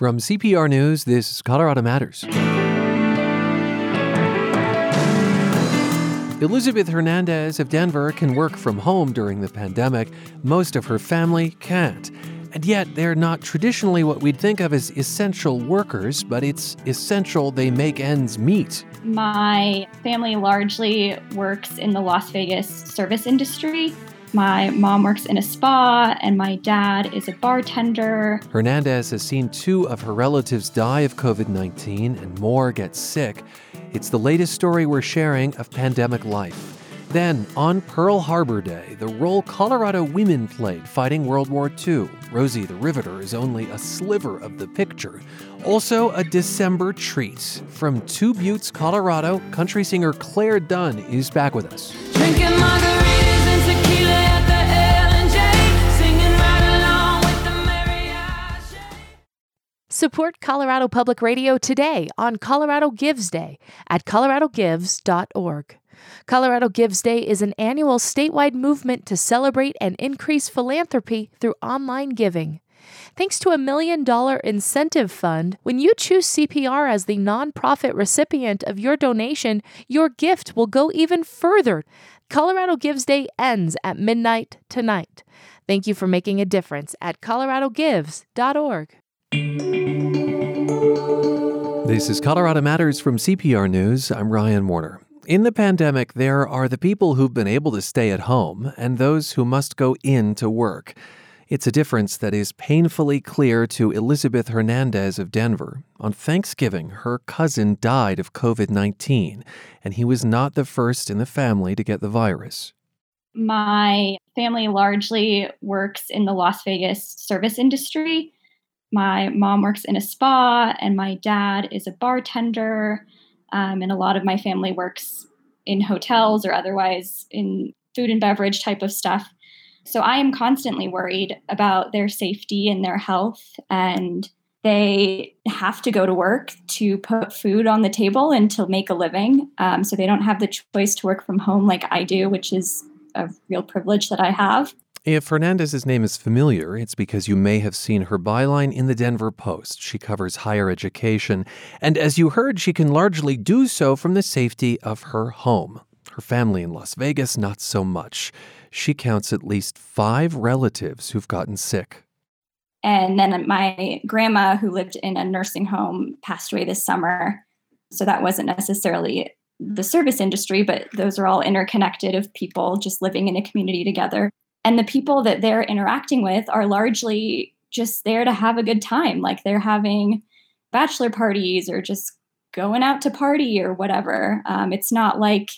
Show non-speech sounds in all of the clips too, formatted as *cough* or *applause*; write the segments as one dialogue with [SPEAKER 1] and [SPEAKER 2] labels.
[SPEAKER 1] From CPR News, this is Colorado Matters. Elizabeth Hernandez of Denver can work from home during the pandemic. Most of her family can't. And yet, they're not traditionally what we'd think of as essential workers, but it's essential they make ends meet.
[SPEAKER 2] My family largely works in the Las Vegas service industry. My mom works in a spa, and my dad is a bartender.
[SPEAKER 1] Hernandez has seen two of her relatives die of COVID 19 and more get sick. It's the latest story we're sharing of pandemic life. Then, on Pearl Harbor Day, the role Colorado women played fighting World War II. Rosie the Riveter is only a sliver of the picture. Also, a December treat. From Two Buttes, Colorado, country singer Clare Dunn is back with us.
[SPEAKER 3] Support Colorado Public Radio today on Colorado Gives Day at coloradogives.org. Colorado Gives Day is an annual statewide movement to celebrate and increase philanthropy through online giving. Thanks to a million dollar incentive fund, when you choose CPR as the nonprofit recipient of your donation, your gift will go even further. Colorado Gives Day ends at midnight tonight. Thank you for making a difference at coloradogives.org.
[SPEAKER 1] This is Colorado Matters from CPR News. I'm Ryan Warner. In the pandemic, there are the people who've been able to stay at home and those who must go in to work. It's a difference that is painfully clear to Elizabeth Hernandez of Denver. On Thanksgiving, her cousin died of COVID 19, and he was not the first in the family to get the virus.
[SPEAKER 2] My family largely works in the Las Vegas service industry. My mom works in a spa, and my dad is a bartender. Um, and a lot of my family works in hotels or otherwise in food and beverage type of stuff. So I am constantly worried about their safety and their health. And they have to go to work to put food on the table and to make a living. Um, so they don't have the choice to work from home like I do, which is a real privilege that I have.
[SPEAKER 1] If Hernandez's name is familiar, it's because you may have seen her byline in the Denver Post. She covers higher education, and as you heard, she can largely do so from the safety of her home. Her family in Las Vegas, not so much. She counts at least five relatives who've gotten sick.
[SPEAKER 2] And then my grandma, who lived in a nursing home, passed away this summer. So that wasn't necessarily the service industry, but those are all interconnected of people just living in a community together and the people that they're interacting with are largely just there to have a good time. Like they're having bachelor parties or just going out to party or whatever. Um, it's not like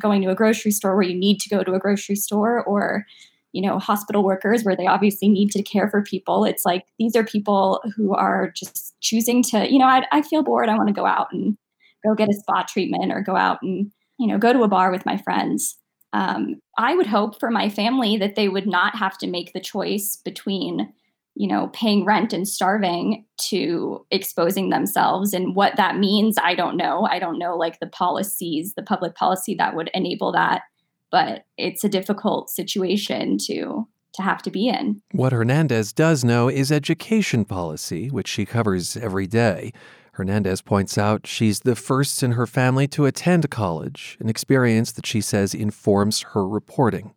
[SPEAKER 2] going to a grocery store where you need to go to a grocery store or you know hospital workers where they obviously need to care for people. It's like these are people who are just choosing to you know i, I feel bored. I want to go out and go get a spa treatment or go out and you know go to a bar with my friends um, I would hope for my family that they would not have to make the choice between, you know, paying rent and starving to exposing themselves. And what that means, I don't know. I don't know like the policies, the public policy that would enable that. But it's a difficult situation to to have to be in.
[SPEAKER 1] What Hernandez does know is education policy, which she covers every day. Hernandez points out she's the first in her family to attend college, an experience that she says informs her reporting.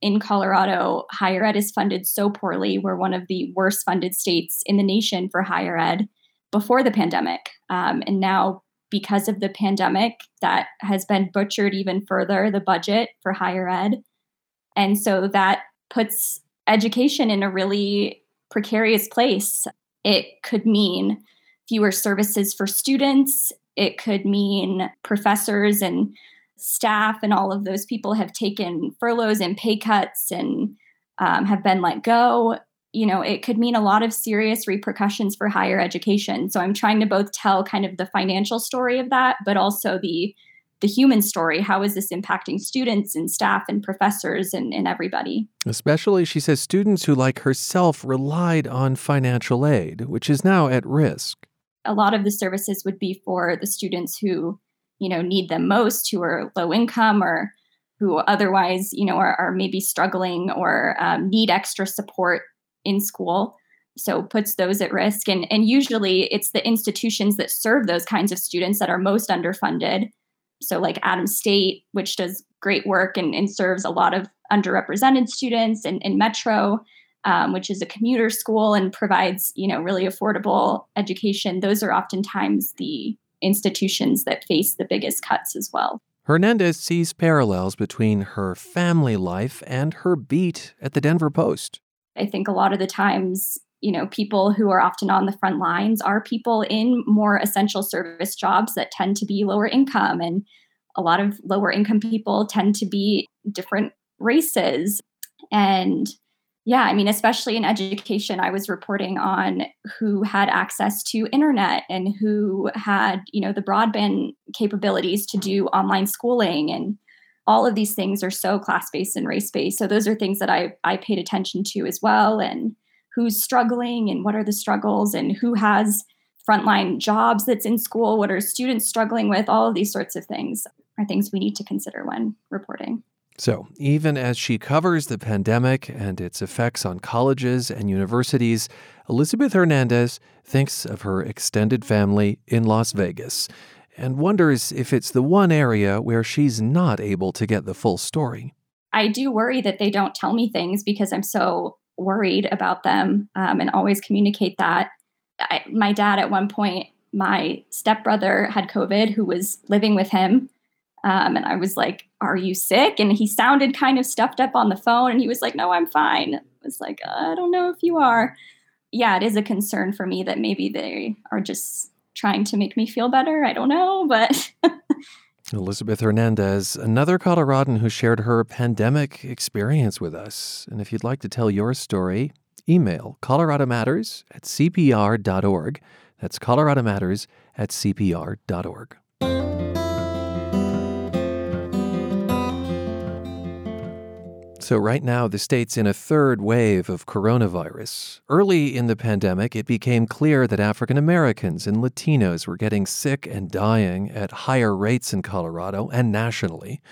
[SPEAKER 2] In Colorado, higher ed is funded so poorly. We're one of the worst funded states in the nation for higher ed before the pandemic. Um, and now, because of the pandemic, that has been butchered even further the budget for higher ed. And so that puts education in a really precarious place. It could mean fewer services for students. It could mean professors and staff and all of those people have taken furloughs and pay cuts and um, have been let go. You know, it could mean a lot of serious repercussions for higher education. So I'm trying to both tell kind of the financial story of that, but also the the human story. How is this impacting students and staff and professors and, and everybody?
[SPEAKER 1] Especially, she says, students who, like herself, relied on financial aid, which is now at risk
[SPEAKER 2] a lot of the services would be for the students who you know need them most who are low income or who otherwise you know are, are maybe struggling or um, need extra support in school. So puts those at risk. And and usually it's the institutions that serve those kinds of students that are most underfunded. So like Adams State which does great work and, and serves a lot of underrepresented students and in metro um, which is a commuter school and provides you know really affordable education those are oftentimes the institutions that face the biggest cuts as well.
[SPEAKER 1] Hernandez sees parallels between her family life and her beat at the denver post.
[SPEAKER 2] I think a lot of the times you know people who are often on the front lines are people in more essential service jobs that tend to be lower income and a lot of lower income people tend to be different races. And yeah i mean especially in education i was reporting on who had access to internet and who had you know the broadband capabilities to do online schooling and all of these things are so class based and race based so those are things that i i paid attention to as well and who's struggling and what are the struggles and who has frontline jobs that's in school what are students struggling with all of these sorts of things are things we need to consider when reporting
[SPEAKER 1] so, even as she covers the pandemic and its effects on colleges and universities, Elizabeth Hernandez thinks of her extended family in Las Vegas and wonders if it's the one area where she's not able to get the full story.
[SPEAKER 2] I do worry that they don't tell me things because I'm so worried about them um, and always communicate that. I, my dad, at one point, my stepbrother had COVID who was living with him. Um, and I was like, Are you sick? And he sounded kind of stuffed up on the phone. And he was like, No, I'm fine. I was like, I don't know if you are. Yeah, it is a concern for me that maybe they are just trying to make me feel better. I don't know, but. *laughs*
[SPEAKER 1] Elizabeth Hernandez, another Coloradan who shared her pandemic experience with us. And if you'd like to tell your story, email Colorado Matters at CPR.org. That's Colorado Matters at CPR.org. So, right now, the state's in a third wave of coronavirus. Early in the pandemic, it became clear that African Americans and Latinos were getting sick and dying at higher rates in Colorado and nationally.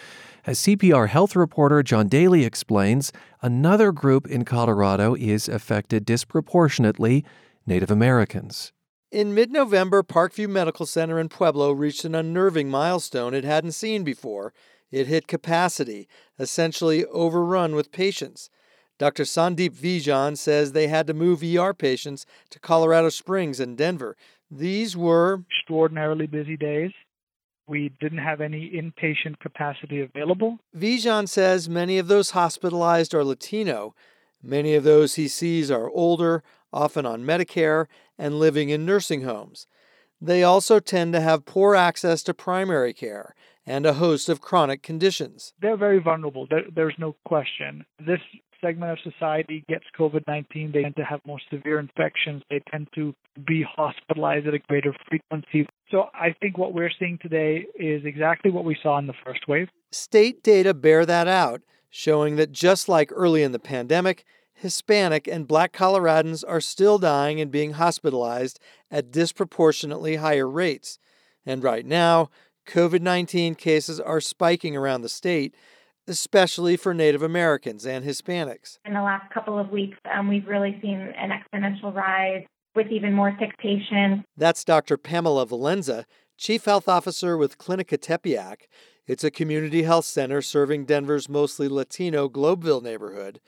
[SPEAKER 1] As CPR health reporter John Daley explains, another group in Colorado is affected disproportionately Native Americans.
[SPEAKER 4] In mid November, Parkview Medical Center in Pueblo reached an unnerving milestone it hadn't seen before it hit capacity, essentially overrun with patients. Dr. Sandeep Vijan says they had to move ER patients to Colorado Springs and Denver. These were
[SPEAKER 5] extraordinarily busy days. We didn't have any inpatient capacity available.
[SPEAKER 4] Vijan says many of those hospitalized are Latino. Many of those he sees are older, often on Medicare, and living in nursing homes. They also tend to have poor access to primary care and a host of chronic conditions.
[SPEAKER 5] They're very vulnerable. There, there's no question. This segment of society gets COVID 19. They tend to have more severe infections. They tend to be hospitalized at a greater frequency. So I think what we're seeing today is exactly what we saw in the first wave.
[SPEAKER 4] State data bear that out, showing that just like early in the pandemic, Hispanic and black Coloradans are still dying and being hospitalized at disproportionately higher rates. And right now, COVID 19 cases are spiking around the state, especially for Native Americans and Hispanics.
[SPEAKER 6] In the last couple of weeks, um, we've really seen an exponential rise with even more sick patients.
[SPEAKER 4] That's Dr. Pamela Valenza, Chief Health Officer with Clinica Tepeyac. It's a community health center serving Denver's mostly Latino Globeville neighborhood.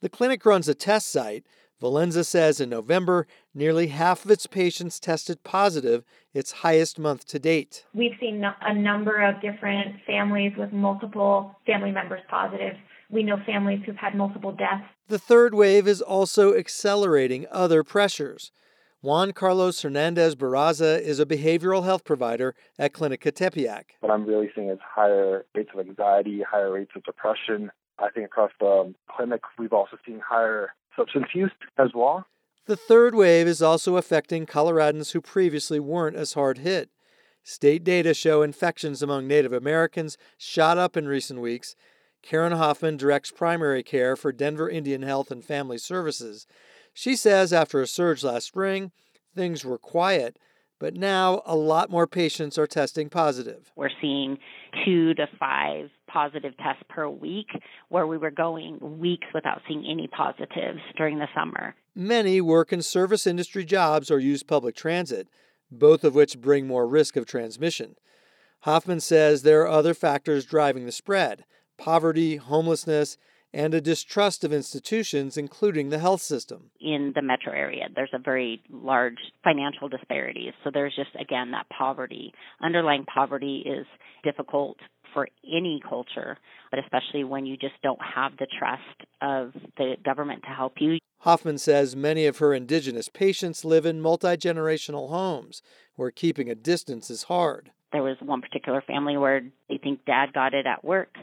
[SPEAKER 4] The clinic runs a test site Valenza says in November, nearly half of its patients tested positive, its highest month to date.
[SPEAKER 6] We've seen a number of different families with multiple family members positive. We know families who've had multiple deaths.
[SPEAKER 4] The third wave is also accelerating other pressures. Juan Carlos Hernandez Barraza is a behavioral health provider at Clinica Tepeyac.
[SPEAKER 7] What I'm really seeing is higher rates of anxiety, higher rates of depression. I think across the clinic, we've also seen higher substance use as well.
[SPEAKER 4] The third wave is also affecting Coloradans who previously weren't as hard hit. State data show infections among Native Americans shot up in recent weeks. Karen Hoffman directs primary care for Denver Indian Health and Family Services. She says after a surge last spring, things were quiet, but now a lot more patients are testing positive.
[SPEAKER 8] We're seeing two to five positive tests per week, where we were going weeks without seeing any positives during the summer.
[SPEAKER 4] Many work in service industry jobs or use public transit, both of which bring more risk of transmission. Hoffman says there are other factors driving the spread poverty, homelessness, and a distrust of institutions, including the health system.
[SPEAKER 8] In the metro area, there's a very large financial disparities. So there's just, again, that poverty. Underlying poverty is difficult for any culture, but especially when you just don't have the trust of the government to help you.
[SPEAKER 4] Hoffman says many of her indigenous patients live in multi generational homes where keeping a distance is hard.
[SPEAKER 8] There was one particular family where they think dad got it at work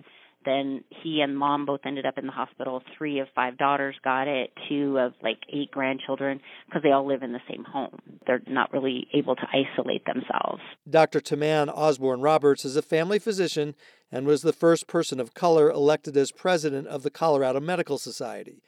[SPEAKER 8] then he and mom both ended up in the hospital. Three of five daughters got it, two of like eight grandchildren, because they all live in the same home. They're not really able to isolate themselves.
[SPEAKER 4] Dr. Taman Osborne Roberts is a family physician and was the first person of color elected as president of the Colorado Medical Society.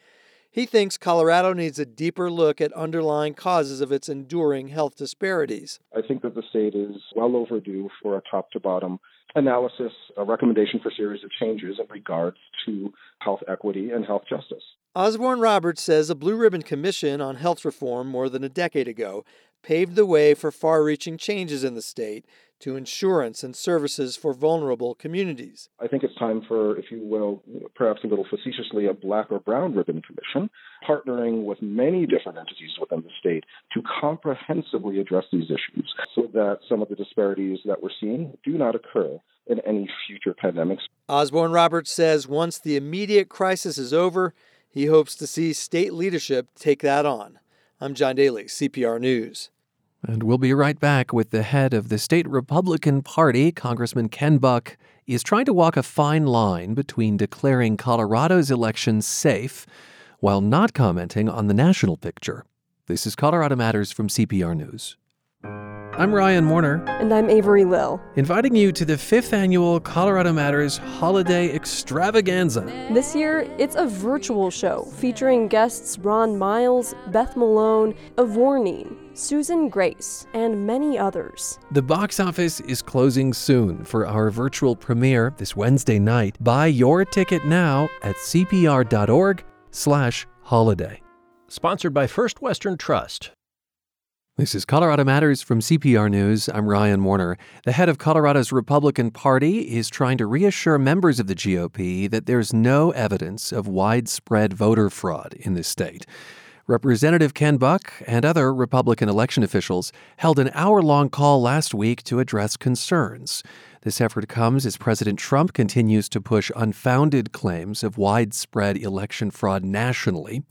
[SPEAKER 4] He thinks Colorado needs a deeper look at underlying causes of its enduring health disparities.
[SPEAKER 9] I think that the state is well overdue for a top to bottom analysis, a recommendation for series of changes in regards to health equity and health justice.
[SPEAKER 4] Osborne Roberts says a Blue Ribbon Commission on health reform more than a decade ago paved the way for far reaching changes in the state to insurance and services for vulnerable communities.
[SPEAKER 9] I think it's time for, if you will, perhaps a little facetiously, a black or brown ribbon commission, partnering with many different entities within the state to comprehensively address these issues so that some of the disparities that we're seeing do not occur in any future pandemics.
[SPEAKER 4] Osborne Roberts says once the immediate crisis is over, he hopes to see state leadership take that on. I'm John Daley, CPR News.
[SPEAKER 1] And we'll be right back with the head of the state Republican Party, Congressman Ken Buck, is trying to walk a fine line between declaring Colorado's elections safe while not commenting on the national picture. This is Colorado Matters from CPR News. I'm Ryan Warner.
[SPEAKER 10] And I'm Avery Lill.
[SPEAKER 1] Inviting you to the fifth annual Colorado Matters Holiday Extravaganza.
[SPEAKER 10] This year, it's a virtual show featuring guests Ron Miles, Beth Malone, Avornine, Susan Grace, and many others.
[SPEAKER 1] The box office is closing soon for our virtual premiere this Wednesday night. Buy your ticket now at cpr.org slash holiday.
[SPEAKER 11] Sponsored by First Western Trust.
[SPEAKER 1] This is Colorado Matters from CPR News. I'm Ryan Warner. The head of Colorado's Republican Party is trying to reassure members of the GOP that there's no evidence of widespread voter fraud in the state. Representative Ken Buck and other Republican election officials held an hour long call last week to address concerns. This effort comes as President Trump continues to push unfounded claims of widespread election fraud nationally.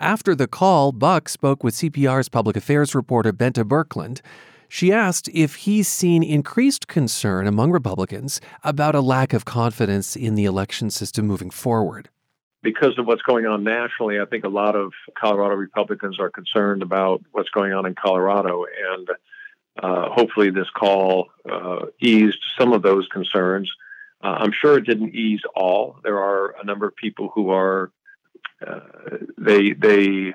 [SPEAKER 1] After the call, Buck spoke with CPR's public affairs reporter Bente Birkeland. She asked if he's seen increased concern among Republicans about a lack of confidence in the election system moving forward.
[SPEAKER 12] Because of what's going on nationally, I think a lot of Colorado Republicans are concerned about what's going on in Colorado. And uh, hopefully, this call uh, eased some of those concerns. Uh, I'm sure it didn't ease all. There are a number of people who are uh, they they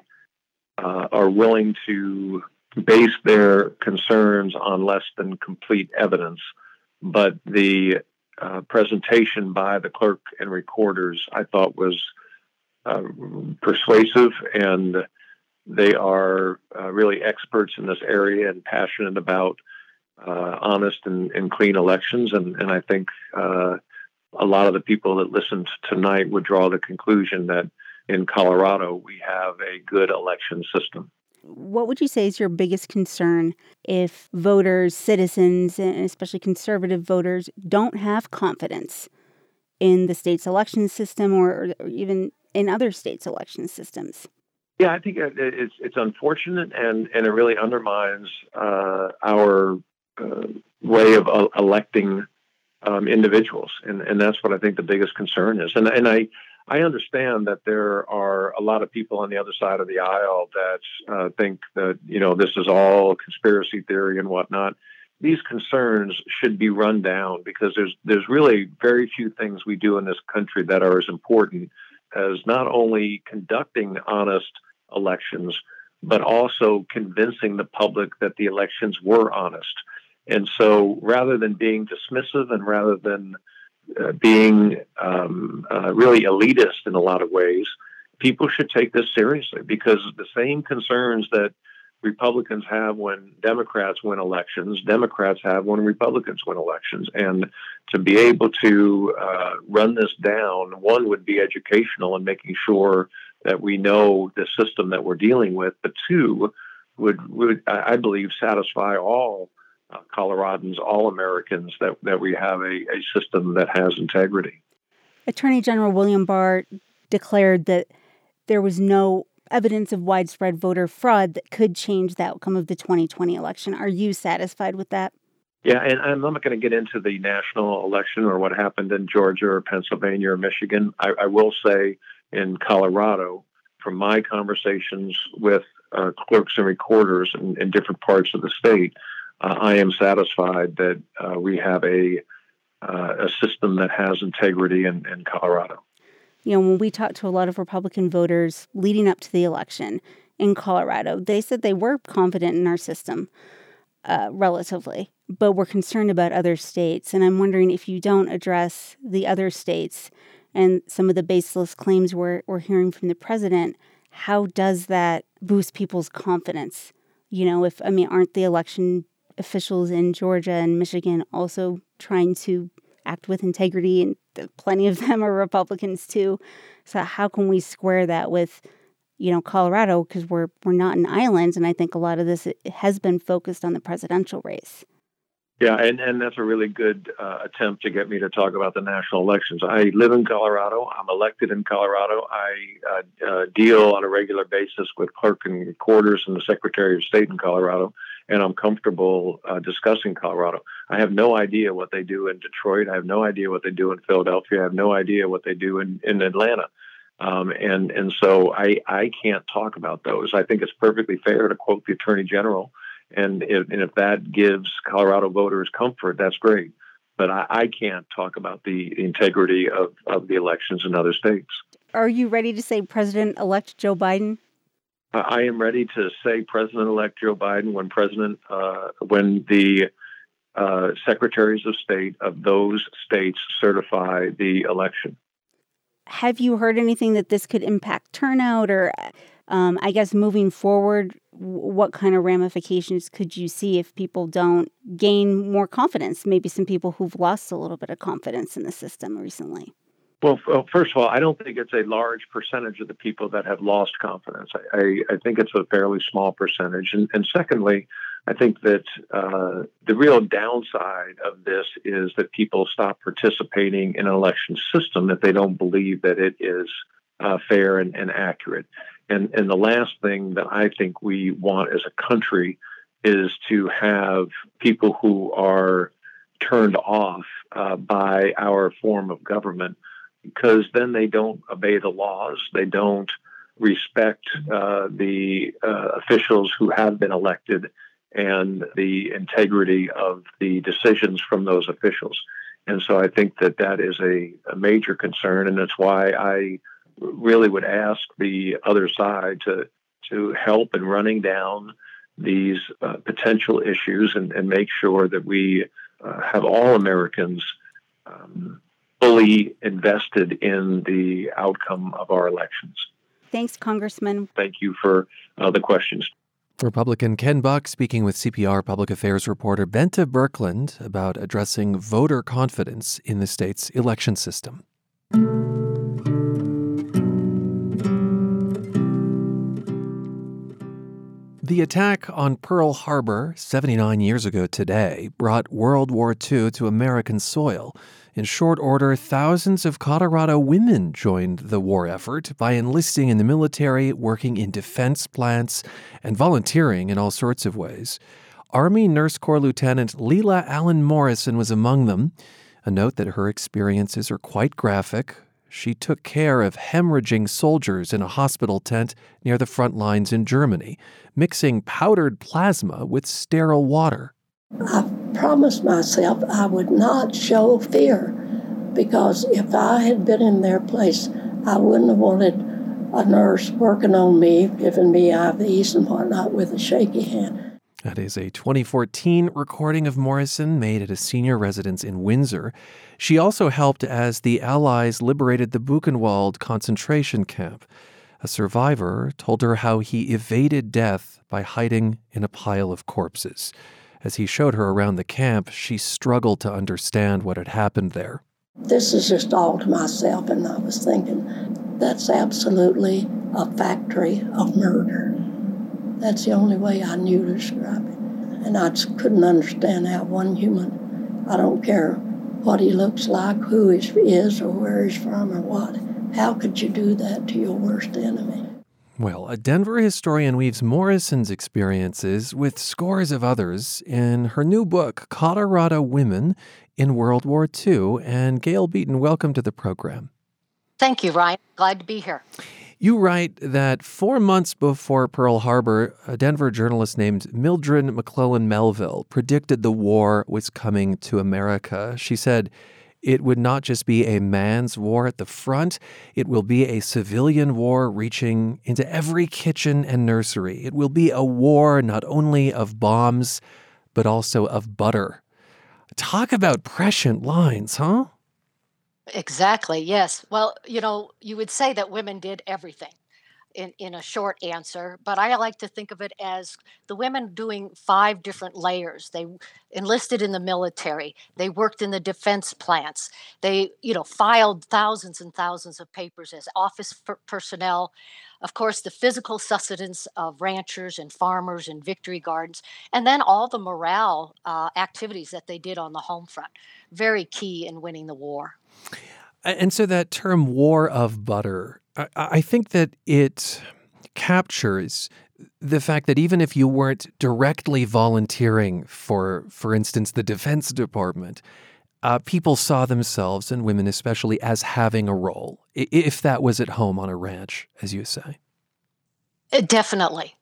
[SPEAKER 12] uh, are willing to base their concerns on less than complete evidence. But the uh, presentation by the clerk and recorders, I thought, was persuasive, and they are uh, really experts in this area and passionate about uh, honest and, and, clean elections. And, and I think a lot of the people that listened tonight would draw the conclusion that in Colorado, we have a good election system.
[SPEAKER 13] What would you say is your biggest concern if voters, citizens, and especially conservative voters don't have confidence in the state's election system or, or even in other states' election systems?
[SPEAKER 12] Yeah, I think it's it's unfortunate and and it really undermines uh, our uh, way of uh, electing um, individuals, and and that's what I think the biggest concern is. And and I I understand that there are a lot of people on the other side of the aisle that uh, think that you know this is all conspiracy theory and whatnot. These concerns should be run down because there's there's really very few things we do in this country that are as important as not only conducting honest elections, but also convincing the public that the elections were honest. And so, rather than being dismissive and rather than uh, being um, uh, really elitist in a lot of ways people should take this seriously because the same concerns that Republicans have when Democrats win elections, Democrats have when Republicans win elections. And to be able to uh, run this down, one would be educational and making sure that we know the system that we're dealing with, but two would, would I believe, satisfy all uh, Coloradans, all Americans, that, that we have a, a system that has integrity.
[SPEAKER 13] Attorney General William Barr declared that there was no evidence of widespread voter fraud that could change the outcome of the 2020 election. Are you satisfied with that?
[SPEAKER 12] Yeah, and I'm not going to get into the national election or what happened in Georgia or Pennsylvania or Michigan. I, I will say in Colorado, from my conversations with uh, clerks and recorders in, in, different parts of the state, uh, I am satisfied that uh, we have a uh, a system that has integrity in, in Colorado
[SPEAKER 13] you know, when we talked to a lot of Republican voters leading up to the election in Colorado, they said they were confident in our system uh, relatively, but were concerned about other states. And I'm wondering if you don't address the other states and some of the baseless claims we're, we're hearing from the president, how does that boost people's confidence? You know, if, I mean, aren't the election officials in Georgia and Michigan also trying to act with integrity, and plenty of them are Republicans too. So how can we square that with, you know, Colorado because we're we're not an island, and I think a lot of this has been focused on the presidential race.
[SPEAKER 12] Yeah, and, and that's a really good uh, attempt to get me to talk about the national elections. I live in Colorado. I'm elected in Colorado. I uh, uh, deal on a regular basis with clerk and recorders and the Secretary of State in Colorado and I'm comfortable uh, discussing Colorado. I have no idea what they do in Detroit. I have no idea what they do in Philadelphia. I have no idea what they do in, in Atlanta. Um, and and so I I can't talk about those. I think it's perfectly fair to quote the Attorney General, and if, and if that gives Colorado voters comfort, that's great. But I, I can't talk about the integrity of, of the elections in other states.
[SPEAKER 13] Are you ready to say President elect Joe Biden?
[SPEAKER 12] I am ready to say President-elect Joe Biden when President uh, when the uh, secretaries of state of those states certify the election.
[SPEAKER 13] Have you heard anything that this could impact turnout, or um, I guess moving forward, what kind of ramifications could you see if people don't gain more confidence? Maybe some people who've lost a little bit of confidence in the system recently.
[SPEAKER 12] Well, first of all, I don't think it's a large percentage of the people that have lost confidence. I, I, think it's a fairly small percentage. And, and secondly, I think that uh, the real downside of this is that people stop participating in an election system if they don't believe that it is uh, fair and, and accurate. And, and the last thing that I think we want as a country is to have people who are turned off uh, by our form of government because then they don't obey the laws. They don't respect uh, the uh, officials who have been elected and the integrity of the decisions from those officials. And so I think that that is a, a major concern, and that's why I really would ask the other side to to help in running down these uh, potential issues and, and, make sure that we uh, have all Americans um, fully invested in the outcome of our elections.
[SPEAKER 13] Thanks, Congressman.
[SPEAKER 12] Thank you for uh, the questions.
[SPEAKER 1] Republican Ken Buck speaking with CPR public affairs reporter Bente Birkeland about addressing voter confidence in the state's election system. The attack on Pearl Harbor 79 years ago today brought World War II to American soil. In short order, thousands of Colorado women joined the war effort by enlisting in the military, working in defense plants, and volunteering in all sorts of ways. Army Nurse Corps Lieutenant Leila Allen Morrison was among them. A note that her experiences are quite graphic. She took care of hemorrhaging soldiers in a hospital tent near the front lines in Germany, mixing powdered plasma with sterile water.
[SPEAKER 14] I promised myself I would not show fear because if I had been in their place, I wouldn't have wanted a nurse working on me, giving me IVs and whatnot with a shaky hand.
[SPEAKER 1] That is a 2014 recording of Morrison made at a senior residence in Windsor. She also helped as the Allies liberated the Buchenwald concentration camp. A survivor told her how he evaded death by hiding in a pile of corpses. As he showed her around the camp, she struggled to understand what had happened there.
[SPEAKER 14] This is just all to myself, and I was thinking, that's absolutely a factory of murder. That's the only way I knew to describe it. And I just couldn't understand how one human, I don't care what he looks like, who he is, or where he's from, or what, how could you do that to your worst enemy?
[SPEAKER 1] Well, a Denver historian weaves Morrison's experiences with scores of others in her new book, Colorado Women in World War II. And Gail Beaton, welcome to the program.
[SPEAKER 15] Thank you, Ryan. Glad to be here.
[SPEAKER 1] You write that four months before Pearl Harbor, a Denver journalist named Mildred McClellan Melville predicted the war was coming to America. She said, it would not just be a man's war at the front, it will be a civilian war reaching into every kitchen and nursery. It will be a war not only of bombs, but also of butter. Talk about prescient lines, huh?
[SPEAKER 15] Exactly, yes. Well, you know, you would say that women did everything in, in a short answer, but I like to think of it as the women doing five different layers. They enlisted in the military, they worked in the defense plants, they, you know, filed thousands and thousands of papers as office personnel. Of course, the physical sustenance of ranchers and farmers and victory gardens, and then all the morale uh, activities that they did on the home front. Very key in winning the war.
[SPEAKER 1] And so that term war of butter, I, I think that it captures the fact that even if you weren't directly volunteering for, for instance, the Defense Department, uh, people saw themselves, and women especially, as having a role, if that was at home on a ranch, as you say.
[SPEAKER 15] Uh, definitely.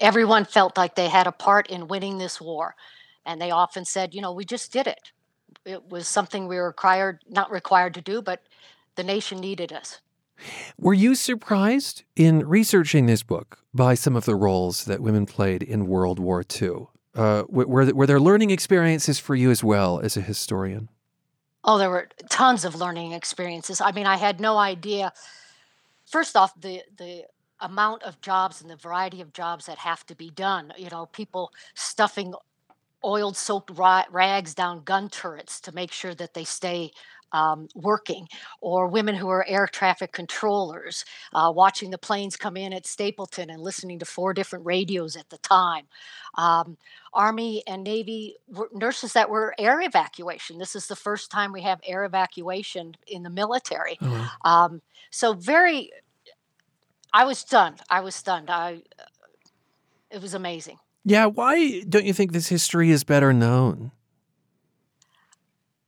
[SPEAKER 15] Everyone felt like they had a part in winning this war. And they often said, you know, we just did it it was something we were required not required to do, but the nation needed us.
[SPEAKER 1] Were you surprised in researching this book by some of the roles that women played in World War II? Uh, were, were there learning experiences for you as well as a historian?
[SPEAKER 15] Oh, there were tons of learning experiences. I mean, I had no idea. First off, the the amount of jobs and the variety of jobs that have to be done. You know, people stuffing oiled soaked rags down gun turrets to make sure that they stay um, working, or women who are air traffic controllers, uh, watching the planes come in at Stapleton and listening to four different radios at the time. Um, Army and Navy nurses that were air evacuation. This is the first time we have air evacuation in the military. Mm-hmm. Um, so very, I was stunned. I was stunned. I, it was amazing.
[SPEAKER 1] Yeah, why don't you think this history is better known?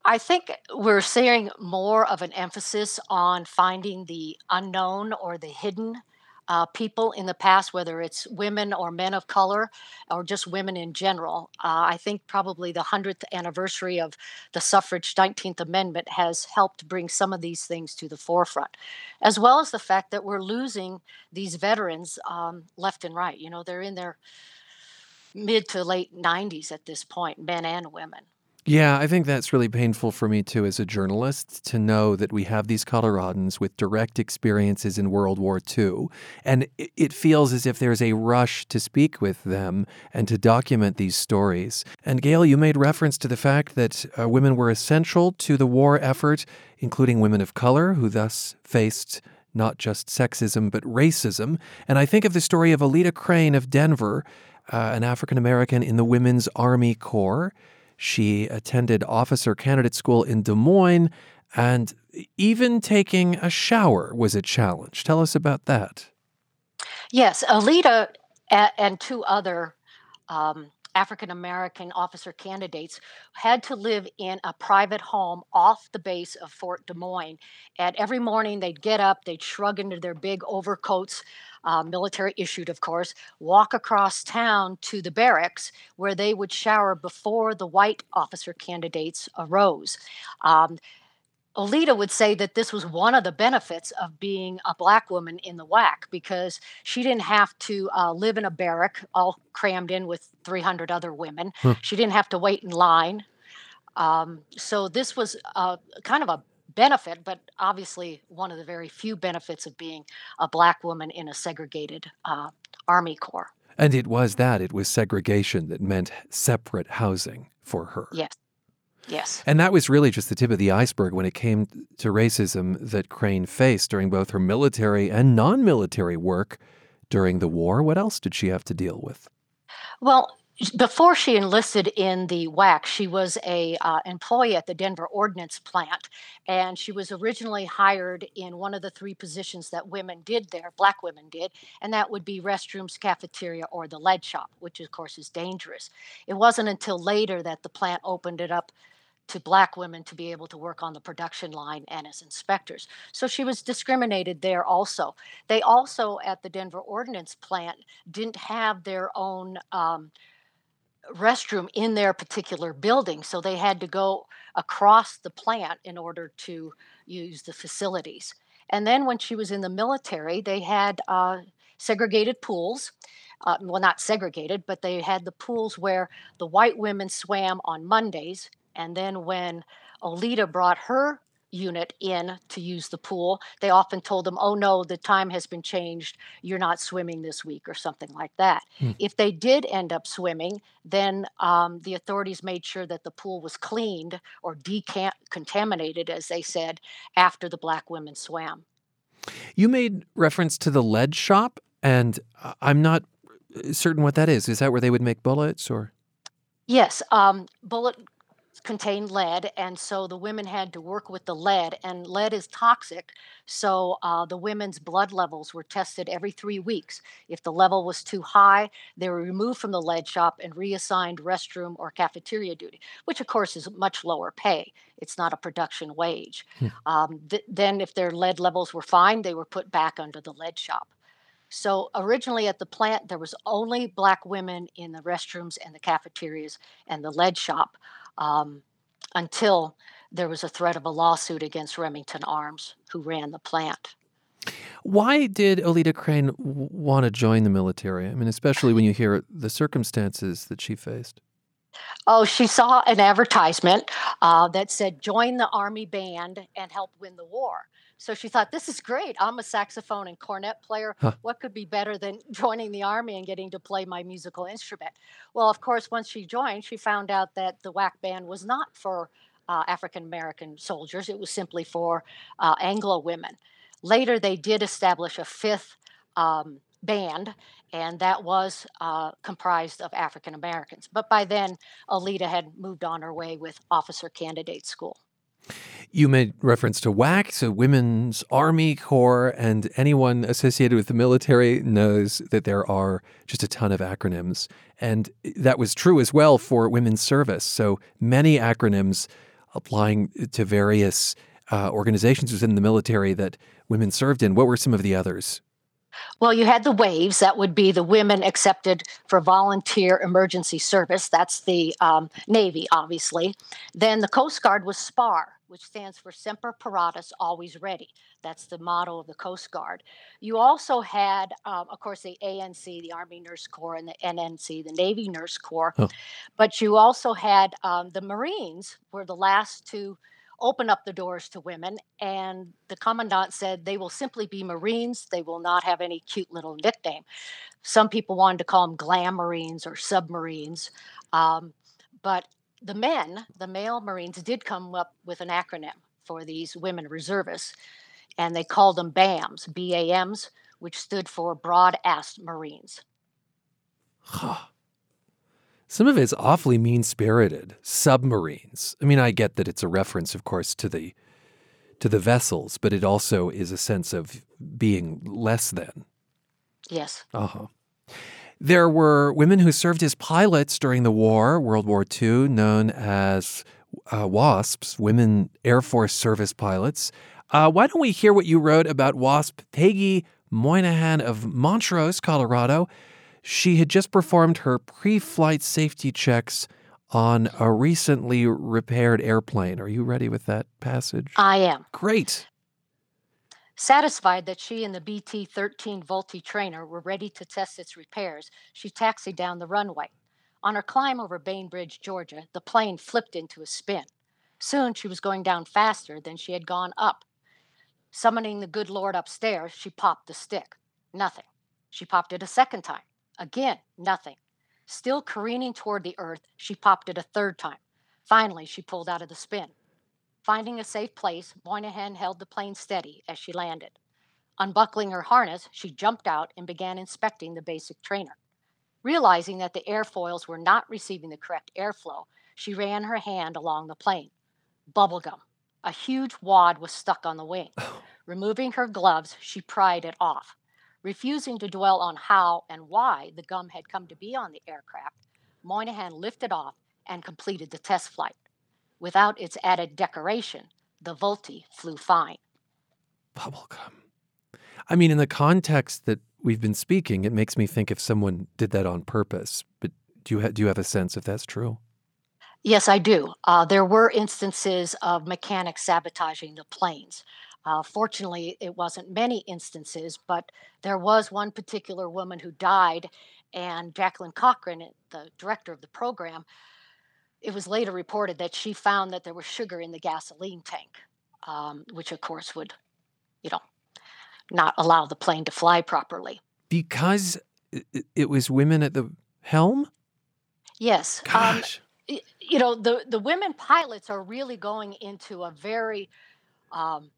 [SPEAKER 15] I think we're seeing more of an emphasis on finding the unknown or the hidden uh, people in the past, whether it's women or men of color or just women in general. Uh, I think probably the 100th anniversary of the suffrage 19th Amendment has helped bring some of these things to the forefront, as well as the fact that we're losing these veterans um, left and right. You know, they're in their mid to late 90s at this point, men and women.
[SPEAKER 1] Yeah, I think that's really painful for me too as a journalist to know that we have these Coloradans with direct experiences in World War II. And it feels as if there's a rush to speak with them and to document these stories. And Gail, you made reference to the fact that uh, women were essential to the war effort, including women of color, who thus faced not just sexism, but racism. And I think of the story of Oleta Crane of Denver uh, an African American in the Women's Army Corps. She attended officer candidate school in Des Moines, and even taking a shower was a challenge. Tell us about that.
[SPEAKER 15] Yes, Oleta and two other um, African American officer candidates had to live in a private home off the base of Fort Des Moines. And every morning they'd get up, they'd shrug into their big overcoats, uh, military issued, of course, walk across town to the barracks where they would shower before the white officer candidates arose. Um, would say that this was one of the benefits of being a black woman in the WAC because she didn't have to uh, live in a barrack all crammed in with 300 other women. Huh. She didn't have to wait in line. Um, so this was uh, kind of a benefit, but obviously one of the very few benefits of being a black woman in a segregated uh, Army Corps.
[SPEAKER 1] And it was that, it was segregation that meant separate housing for her.
[SPEAKER 15] Yes. Yes.
[SPEAKER 1] And that was really just the tip of the iceberg when it came to racism that Crane faced during both her military and non military work during the war. What else did she have to deal with?
[SPEAKER 15] Well, before she enlisted in the WAC, she was a uh, employee at the Denver Ordnance Plant, and she was originally hired in one of the three positions that women did there, black women did, and that would be restrooms, cafeteria, or the lead shop, which of course is dangerous. It wasn't until later that the plant opened it up to black women to be able to work on the production line and as inspectors. So she was discriminated there also. They also, at the Denver Ordnance Plant, didn't have their own. Um, restroom in their particular building. So they had to go across the plant in order to use the facilities. And then when she was in the military, they had uh, segregated pools. Uh, well, not segregated, but they had the pools where the white women swam on Mondays. And then when Oleta brought her unit in to use the pool, they often told them, oh no, the time has been changed. You're not swimming this week or something like that. Hmm. If they did end up swimming, then um, the authorities made sure that the pool was cleaned or decontaminated, as they said, after the black women swam.
[SPEAKER 1] You made reference to the lead shop, and I'm not uh, certain what that is. Is that where they would make bullets or?
[SPEAKER 15] Yes, um, bullet contained lead, and so the women had to work with the lead, and lead is toxic. So uh, the women's blood levels were tested every three weeks. If the level was too high, they were removed from the lead shop and reassigned restroom or cafeteria duty, which of course is much lower pay. It's not a production wage. Hmm. Um, th- then, if their lead levels were fine, they were put back under the lead shop. So originally at the plant, there was only black women in the restrooms and the cafeterias and the lead shop um, until there was a threat of a lawsuit against Remington Arms, who ran the plant.
[SPEAKER 1] Why did Oleta Crane w- want to join the military? I mean, especially when you hear the circumstances that she faced.
[SPEAKER 15] Oh, she saw an advertisement uh, that said, join the Army band and help win the war. So she thought, this is great. I'm a saxophone and cornet player. Huh. What could be better than *laughs* joining the Army and getting to play my musical instrument? Well, of course, once she joined, she found out that the WAC band was not for uh, African American soldiers, it was simply for uh, Anglo women. Later, they did establish a fifth um, band, and that was uh, comprised of African Americans. But by then, Oleta had moved on her way with Officer Candidate School.
[SPEAKER 1] You made reference to WAC, so Women's Army Corps, and anyone associated with the military knows that there are just a ton of acronyms. And that was true as well for women's service. So many acronyms applying to various uh, organizations within the military that women served in. What were some of the others?
[SPEAKER 15] Well, you had the WAVES, that would be the women accepted for volunteer emergency service. That's the um, Navy, obviously. Then the Coast Guard was SPAR, which stands for Semper Paratus, always ready. That's the motto of the Coast Guard. You also had, um, of course, the ANC, the Army Nurse Corps, and the NNC, the Navy Nurse Corps. Oh. But you also had um, the Marines, were the last to open up the doors to women. And the commandant said they will simply be Marines. They will not have any cute little nickname. Some people wanted to call them glam Marines or submarines. Um, but the men, the male Marines, did come up with an acronym for these women reservists, and they called them BAMs, BAMs, which stood for Broad Assed Marines.
[SPEAKER 1] Huh. Some of it's awfully mean spirited. Submarines. I mean, I get that it's a reference, of course, to the to the vessels, but it also is a sense of being less than.
[SPEAKER 15] Yes.
[SPEAKER 1] Uh huh. There were women who served as pilots during the war, World War II, known as uh, WASPs, Women Air Force Service Pilots. Uh, why don't we hear what you wrote about WASP Peggy Moynihan of Montrose, Colorado? She had just performed her pre flight safety checks on a recently repaired airplane. Are you ready with that passage?
[SPEAKER 15] I am.
[SPEAKER 1] Great.
[SPEAKER 15] Satisfied that she and the BT 13 Vultee trainer were ready to test its repairs, she taxied down the runway. On her climb over Bainbridge, Georgia, the plane flipped into a spin. Soon she was going down faster than she had gone up. Summoning the good Lord upstairs, she popped the stick. Nothing. She popped it a second time. Again, nothing. Still careening toward the earth, she popped it a third time. Finally, she pulled out of the spin. Finding a safe place, Moynihan held the plane steady as she landed. Unbuckling her harness, she jumped out and began inspecting the basic trainer. Realizing that the airfoils were not receiving the correct airflow, she ran her hand along the plane. Bubblegum. A huge wad was stuck on the wing. *laughs* Oh. Removing her gloves, she pried it off. Refusing to dwell on how and why the gum had come to be on the aircraft, Moynihan lifted off and completed the test flight. Without its added decoration, the Vultee flew fine.
[SPEAKER 1] Bubblegum. I mean, in the context that we've been speaking, it makes me think if someone did that on purpose. But do you ha- do you have a sense if that's true?
[SPEAKER 15] Yes, I do. Uh, there were instances of mechanics sabotaging the planes. Uh, fortunately, it wasn't many instances, but there was one particular woman who died, and Jacqueline Cochran, the director of the program, it was later reported that she found that there was sugar in the gasoline tank, um, which of course would, you know, not allow the plane to fly properly.
[SPEAKER 1] Because it was women at the helm?
[SPEAKER 15] Yes.
[SPEAKER 1] Um, Gosh.
[SPEAKER 15] Um, you know, the, the women pilots are really going into a very um,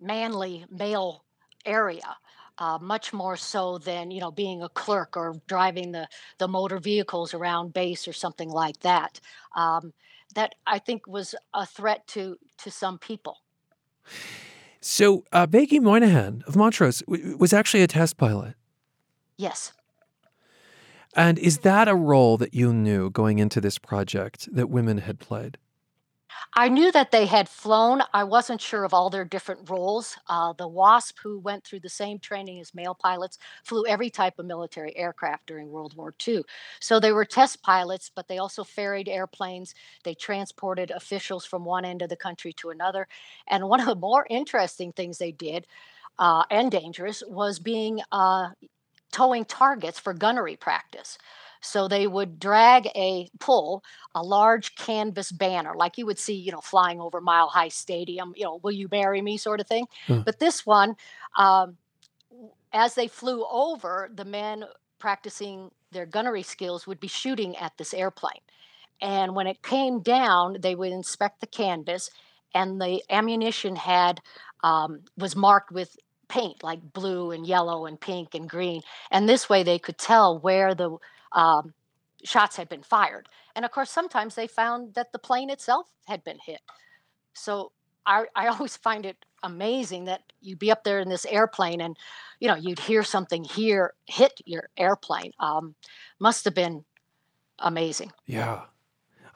[SPEAKER 15] manly male area. Uh, much more so than you know being a clerk or driving the the motor vehicles around base or something like that. Um, that I think was a threat to to some people.
[SPEAKER 1] So uh, Becky Moynihan of Montrose w- was actually a test pilot.
[SPEAKER 15] Yes.
[SPEAKER 1] And is that a role that you knew going into this project that women had played?
[SPEAKER 15] I knew that they had flown. I wasn't sure of all their different roles. Uh, the WASP, who went through the same training as male pilots, flew every type of military aircraft during World War II. So they were test pilots, but they also ferried airplanes. They transported officials from one end of the country to another. And one of the more interesting things they did, uh, and dangerous, was being uh, towing targets for gunnery practice. So they would drag a pull a large canvas banner, like you would see, you know, flying over Mile High Stadium, you know, will you marry me sort of thing. Huh. But this one, um, as they flew over, the men practicing their gunnery skills would be shooting at this airplane. And when it came down, they would inspect the canvas, and the ammunition had um, was marked with paint like blue and yellow and pink and green. And this way, they could tell where the um, shots had been fired. And of course, sometimes they found that the plane itself had been hit. So I, I *laughs* always find it amazing that you'd be up there in this airplane and, you know, you'd hear something here hit your airplane. Um, must have been amazing.
[SPEAKER 1] Yeah.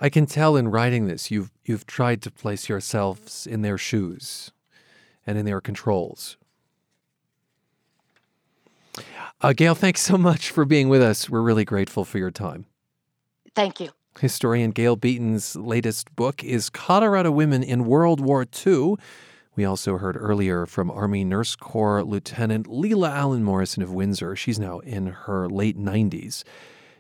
[SPEAKER 1] I can tell in writing this, you've you've tried to place yourselves in their shoes and in their controls. Uh, Gail, thanks so much for being with us. We're really grateful for your time.
[SPEAKER 15] Thank you.
[SPEAKER 1] Historian Gail Beaton's latest book is Colorado Women in World War II. We also heard earlier from Army Nurse Corps Lieutenant Leila Allen Morrison of Windsor. She's now in her late 90s.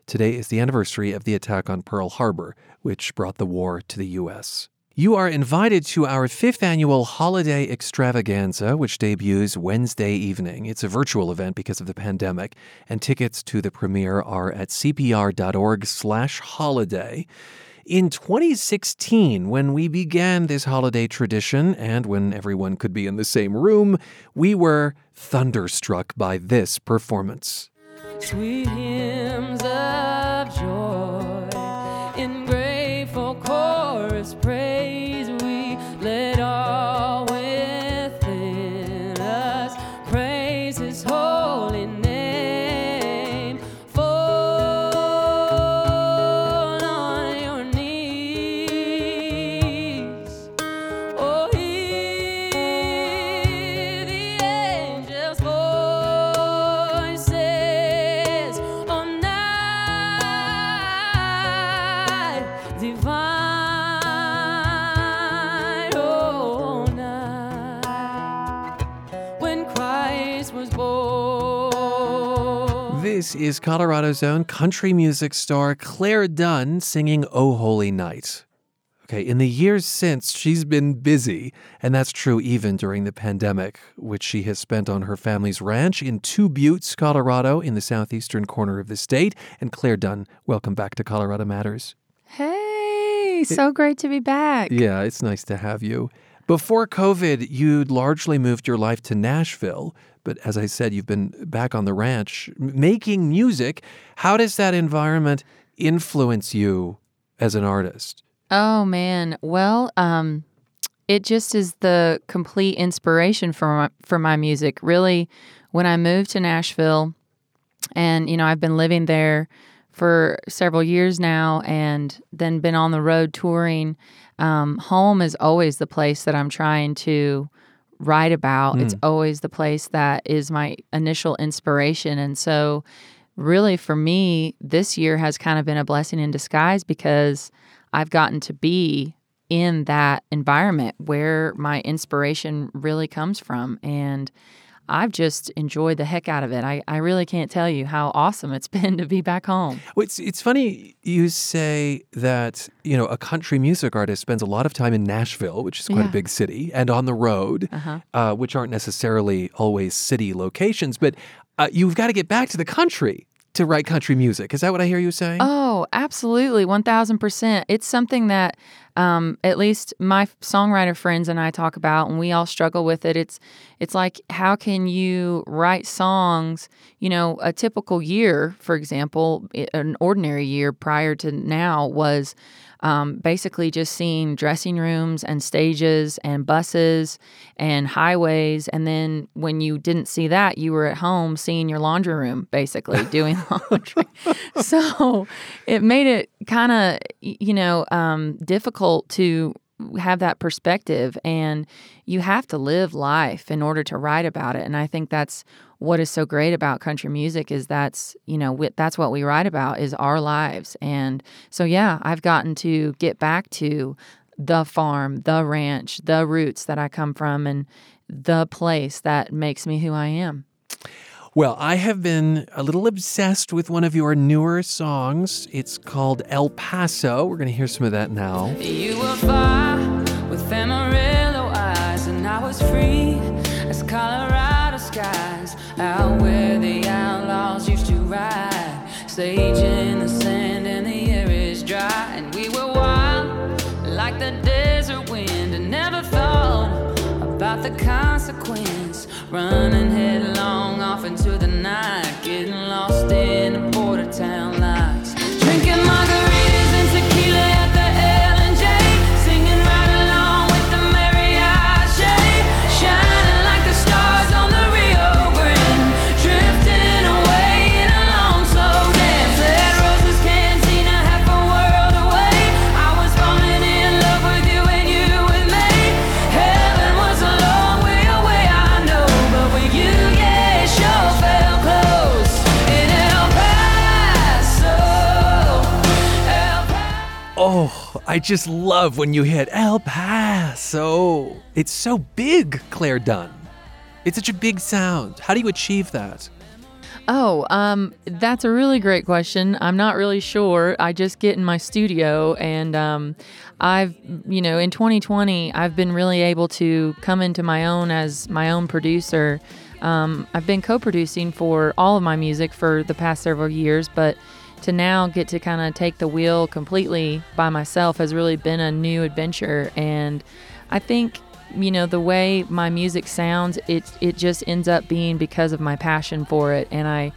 [SPEAKER 1] Today is the anniversary of the attack on Pearl Harbor, which brought the war to the U.S. You are invited to our fifth annual holiday extravaganza, which debuts Wednesday evening. It's a virtual event because of the pandemic, and tickets to the premiere are at cpr.org/holiday. In 2016, when we began this holiday tradition and when everyone could be in the same room, we were thunderstruck by this performance. This is Colorado's own country music star Clare Dunn singing Oh Holy Night. Okay, in the years since, she's been busy, and that's true even during the pandemic, which she has spent on her family's ranch in Two Buttes, Colorado, in the southeastern corner of the state. And Clare Dunn, welcome back to Colorado Matters.
[SPEAKER 16] Hey, so great to be back.
[SPEAKER 1] Yeah, it's nice to have you. Before COVID, you'd largely moved your life to Nashville, but as I said, you've been back on the ranch making music. How does that environment influence you as an artist?
[SPEAKER 16] Oh man. Well, um, it just is the complete inspiration for my, for my music. Really, when I moved to Nashville, and you know I've been living there for several years now, and then been on the road touring. Um, home is always the place that I'm trying to write about. Mm. It's always the place that is my initial inspiration, and so really for me, this year has kind of been a blessing in disguise because I've gotten to be in that environment where my inspiration really comes from. And I've just enjoyed the heck out of it. I, I really can't tell you how awesome it's *laughs* been to be back home.
[SPEAKER 1] Well, it's, it's funny you say that, you know, a country music artist spends a lot of time in Nashville, which is quite yeah. a big city, and on the road, uh-huh. uh, which aren't necessarily always city locations, but uh, you've got to get back to the country to write country music. Is that what I hear you saying?
[SPEAKER 16] Oh, absolutely. 1000%. It's something that um, at least my songwriter friends and I talk about, and we all struggle with it. It's it's like how can you write songs? You know, a typical year, for example, an ordinary year prior to now was um, basically just seeing dressing rooms and stages and buses and highways. And then when you didn't see that, you were at home seeing your laundry room, basically *laughs* doing laundry. so it made it kind of, you know, um, difficult to have that perspective and you have to live life in order to write about it and i think that's what is so great about country music is that's you know that's what we write about is our lives and so yeah i've gotten to get back to the farm the ranch the roots that i come from and the place that makes me who i am
[SPEAKER 1] well, I have been a little obsessed with one of your newer songs. It's called El Paso. We're going to hear some of that now. With Amarillo eyes, and I was free as Colorado skies, out where the outlaws used to ride. Sage in the sand, and the air is dry, and we were wild like the desert wind, and never thought about the consequence. Running headlong off into the night, getting lost in the I just love when you hit El Paso. It's so big, Clare Dunn. It's such a big sound. How do you achieve that?
[SPEAKER 16] Oh, um, that's a really great question. I'm not really sure. I just get in my studio, and um, I've, you know, in 2020, I've been really able to come into my own as my own producer. Um, I've been co producing for all of my music for the past several years, but to now get to kind of take the wheel completely by myself has really been a new adventure. And i think you know the way my music sounds it it just ends up being because of my passion for it. And i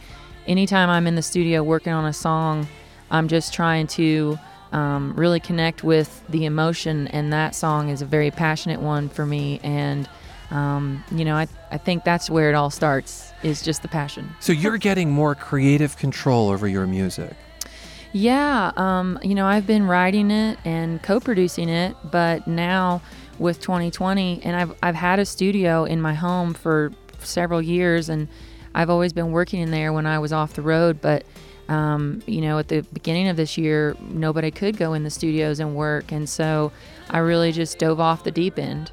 [SPEAKER 16] anytime i'm in the studio working on a song i'm just trying to um, really connect with the emotion and that song is a very passionate one for me. And um, you know, I, I think that's where it all starts is just the passion.
[SPEAKER 1] So you're getting more creative control over your music.
[SPEAKER 16] Yeah, um, you know, I've been writing it and co-producing it, but now with 2020, and I've I've had a studio in my home for several years, and I've always been working in there when I was off the road. But um, you know, at the beginning of this year, nobody could go in the studios and work, and so I really just dove off the deep end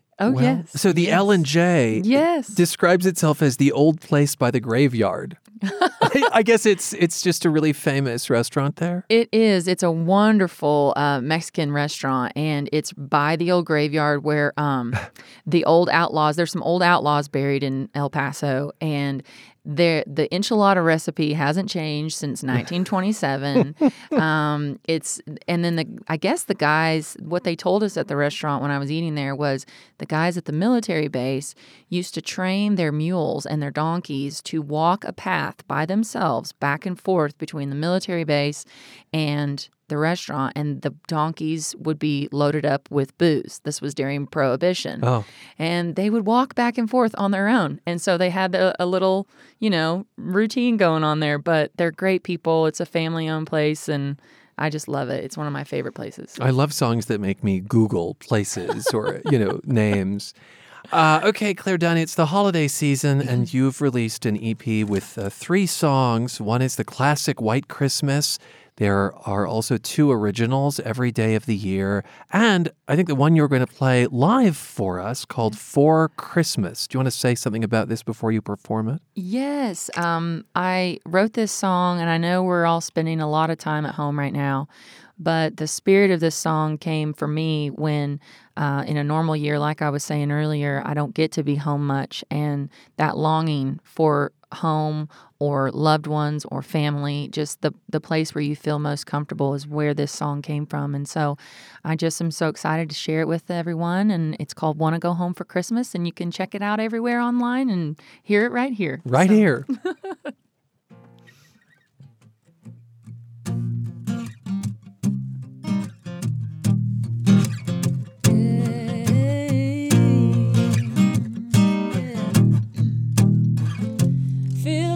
[SPEAKER 16] Oh,
[SPEAKER 1] well?
[SPEAKER 16] yes.
[SPEAKER 1] So the L and J
[SPEAKER 16] Yes.
[SPEAKER 1] describes itself as the old place by the graveyard. *laughs* I, I guess it's it's just a really famous restaurant there.
[SPEAKER 16] It is. It's a wonderful uh, Mexican restaurant, and it's by the old graveyard where um, *laughs* the old outlaws. There's some old outlaws buried in El Paso, and there the enchilada recipe hasn't changed since *laughs* 1927. um, it's and then the I guess the guys what they told us at the restaurant when I was eating there was the guys at the military base used to train their mules and their donkeys to walk a path by themselves back and forth between the military base and the restaurant and the donkeys would be loaded up with booze. This was during prohibition.
[SPEAKER 1] Oh.
[SPEAKER 16] And they would walk back and forth on their own. And so they had a, a little, you know, routine going on there, but they're great people. It's a family owned place and I just love it. It's one of my favorite places.
[SPEAKER 1] I love songs that make me Google places or you know *laughs* names. Uh, okay, Clare Dunn, it's the holiday season, and you've released an EP with uh, three songs. One is the classic White Christmas. There are also two originals every day of the year. And I think the one you're going to play live for us called For Christmas. Do you want to say something about this before you perform it?
[SPEAKER 16] Yes. Um, I wrote this song, and I know we're all spending a lot of time at home right now. But the spirit of this song came for me when, uh, in a normal year, like I was saying earlier, I don't get to be home much. And that longing for home or loved ones or family, just the, the place where you feel most comfortable is where this song came from. And so I just am so excited to share it with everyone. And it's called Want to Go Home for Christmas. And you can check it out everywhere online and hear it right here.
[SPEAKER 1] Right
[SPEAKER 16] So-
[SPEAKER 1] here. *laughs*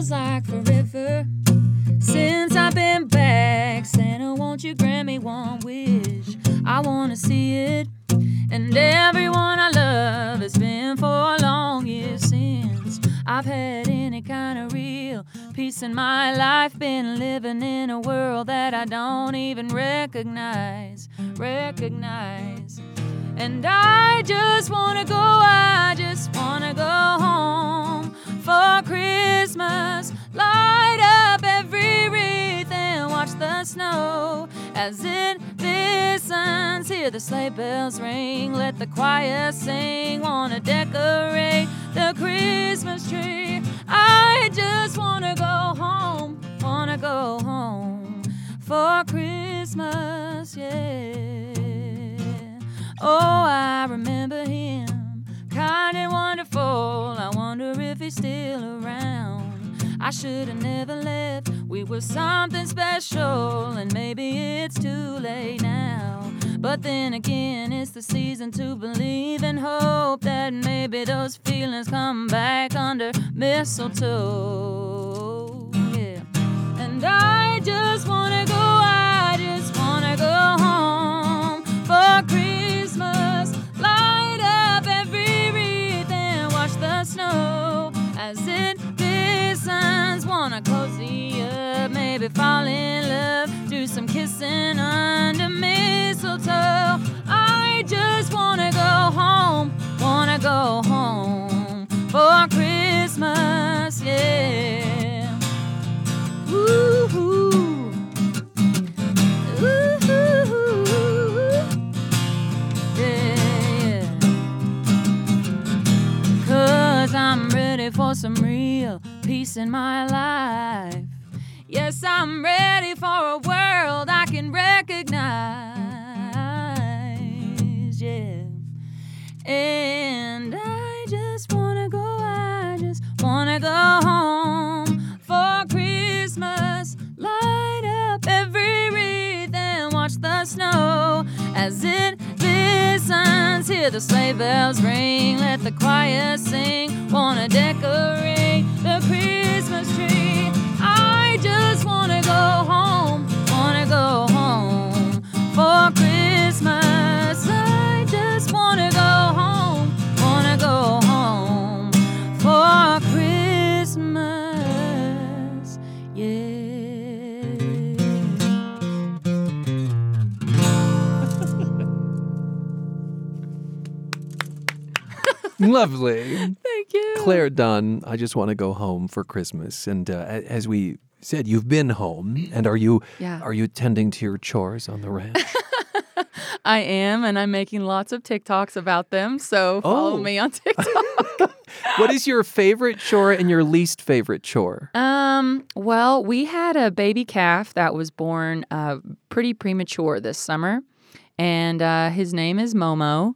[SPEAKER 17] Feels like forever since I've been back. Santa, won't you grant me one wish? I wanna see it. And everyone I love, it's been for a long year since I've had any kind of real peace in my life. Been living in a world that I don't even recognize, recognize. And I just wanna go, I just wanna go home for Christmas. Light up every wreath and watch the snow as it listens. Hear the sleigh bells ring, let the choir sing. Wanna decorate the Christmas tree. I just wanna go home, wanna go home for Christmas, yeah. Oh, I remember him, he's still around. I should have never left. We were something special, and maybe it's too late now. But then again, it's the season to believe and hope that maybe those feelings come back under mistletoe. Yeah. And I just wanna go, listens. Wanna cozy up, maybe fall in love, do some kissing under mistletoe. I just wanna go home, wanna go home for Christmas, yeah. Ready for some real peace in my life. Yes, I'm ready for a world I can recognize. Yeah. And I just wanna go, I just wanna go home for Christmas. Light up every wreath and watch the snow as it listens. Hear the sleigh bells ring, let the choir sing.
[SPEAKER 1] Lovely.
[SPEAKER 16] Thank you.
[SPEAKER 1] Clare Dunn, I just want to go home for Christmas. And uh, as we said, you've been home. And are you
[SPEAKER 16] Yeah.
[SPEAKER 1] are you tending to your chores on the ranch? *laughs*
[SPEAKER 16] I am, and I'm making lots of TikToks about them. So follow
[SPEAKER 1] Oh.
[SPEAKER 16] me on TikTok. *laughs*
[SPEAKER 1] what is your favorite chore and your least favorite chore?
[SPEAKER 16] Um, well, we had a baby calf that was born uh, pretty premature this summer, and uh, his name is Momo.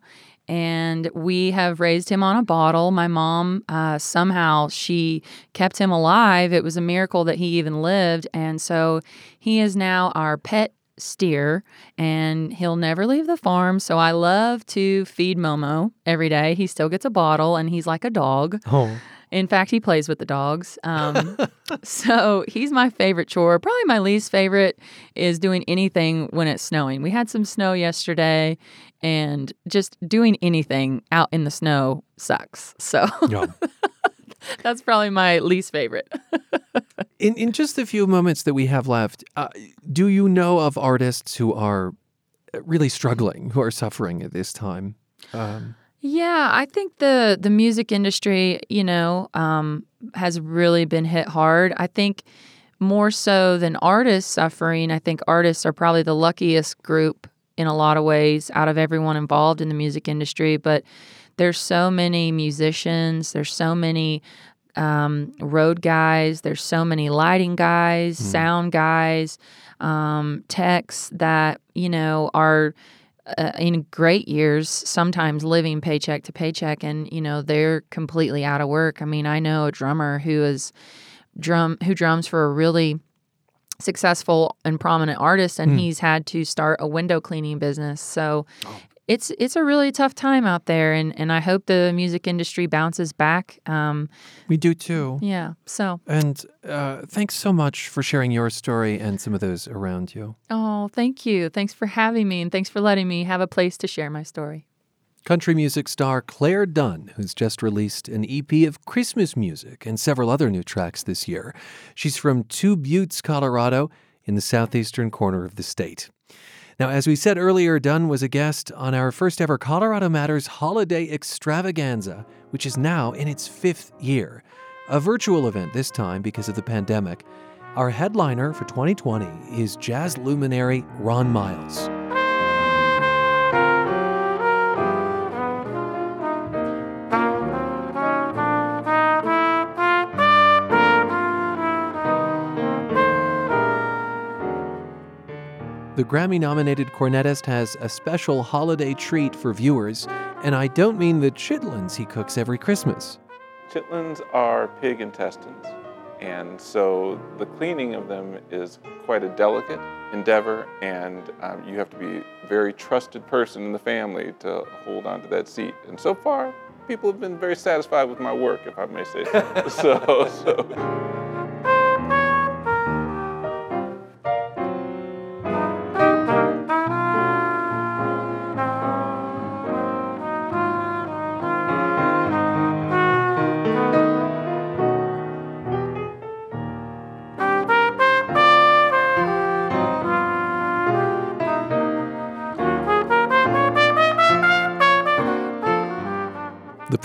[SPEAKER 16] And we have raised him on a bottle. My mom, uh, somehow, she kept him alive. It was a miracle that he even lived. And so he is now our pet steer, and he'll never leave the farm. So I love to feed Momo every day. He still gets a bottle, and he's like a dog.
[SPEAKER 1] Oh.
[SPEAKER 16] In fact, he plays with the dogs. Um, *laughs* so he's my favorite chore. Probably my least favorite is doing anything when it's snowing. We had some snow yesterday, and just doing anything out in the snow sucks. So *laughs* that's probably my least favorite. *laughs*
[SPEAKER 1] In in just the few moments that we have left, uh, do you know of artists who are really struggling, who are suffering at this time? Um,
[SPEAKER 16] Yeah, I think the the music industry, you know, um, has really been hit hard. I think more so than artists suffering. I think artists are probably the luckiest group in a lot of ways out of everyone involved in the music industry. But there's so many musicians. There's so many um, road guys. There's so many lighting guys, sound guys, um, techs that you know are uh, in great years, sometimes living paycheck to paycheck, and you know they're completely out of work. I mean, I know a drummer who is drum who drums for a really successful and prominent artist, and
[SPEAKER 1] Hmm.
[SPEAKER 16] he's had to start a window cleaning business. So. It's it's a really tough time out there, and, and I hope the music industry bounces back. Um,
[SPEAKER 1] we do too.
[SPEAKER 16] yeah. So,
[SPEAKER 1] And uh, thanks so much for sharing your story and some of those around you.
[SPEAKER 16] oh, thank you. Thanks for having me, and thanks for letting me have a place to share my story.
[SPEAKER 1] Country music star Clare Dunn, who's just released an EP of Christmas music and several other new tracks this year. She's from Two Buttes, Colorado, in the southeastern corner of the state. Now, as we said earlier, Dunn was a guest on our first ever Colorado Matters Holiday Extravaganza, which is now in its fifth year. A virtual event this time because of the pandemic. Our headliner for 2020 is jazz luminary Ron Miles. The Grammy nominated cornetist has a special holiday treat for viewers, and I don't mean the chitlins he cooks every Christmas.
[SPEAKER 18] Chitlins are pig intestines, and so the cleaning of them is quite a delicate endeavor, and um, you have to be a very trusted person in the family to hold on to that seat. And so far, people have been very satisfied with my work, if I may say so. *laughs* so, so.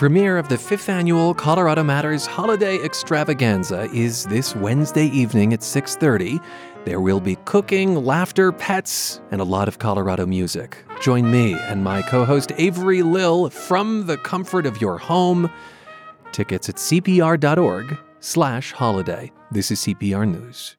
[SPEAKER 1] Premiere of the fifth annual Colorado Matters Holiday Extravaganza is this Wednesday evening at 6:30. There will be cooking, laughter, pets, and a lot of Colorado music. Join me and my co-host Avery Lill from the comfort of your home. Tickets at cpr.org/holiday. This is CPR News.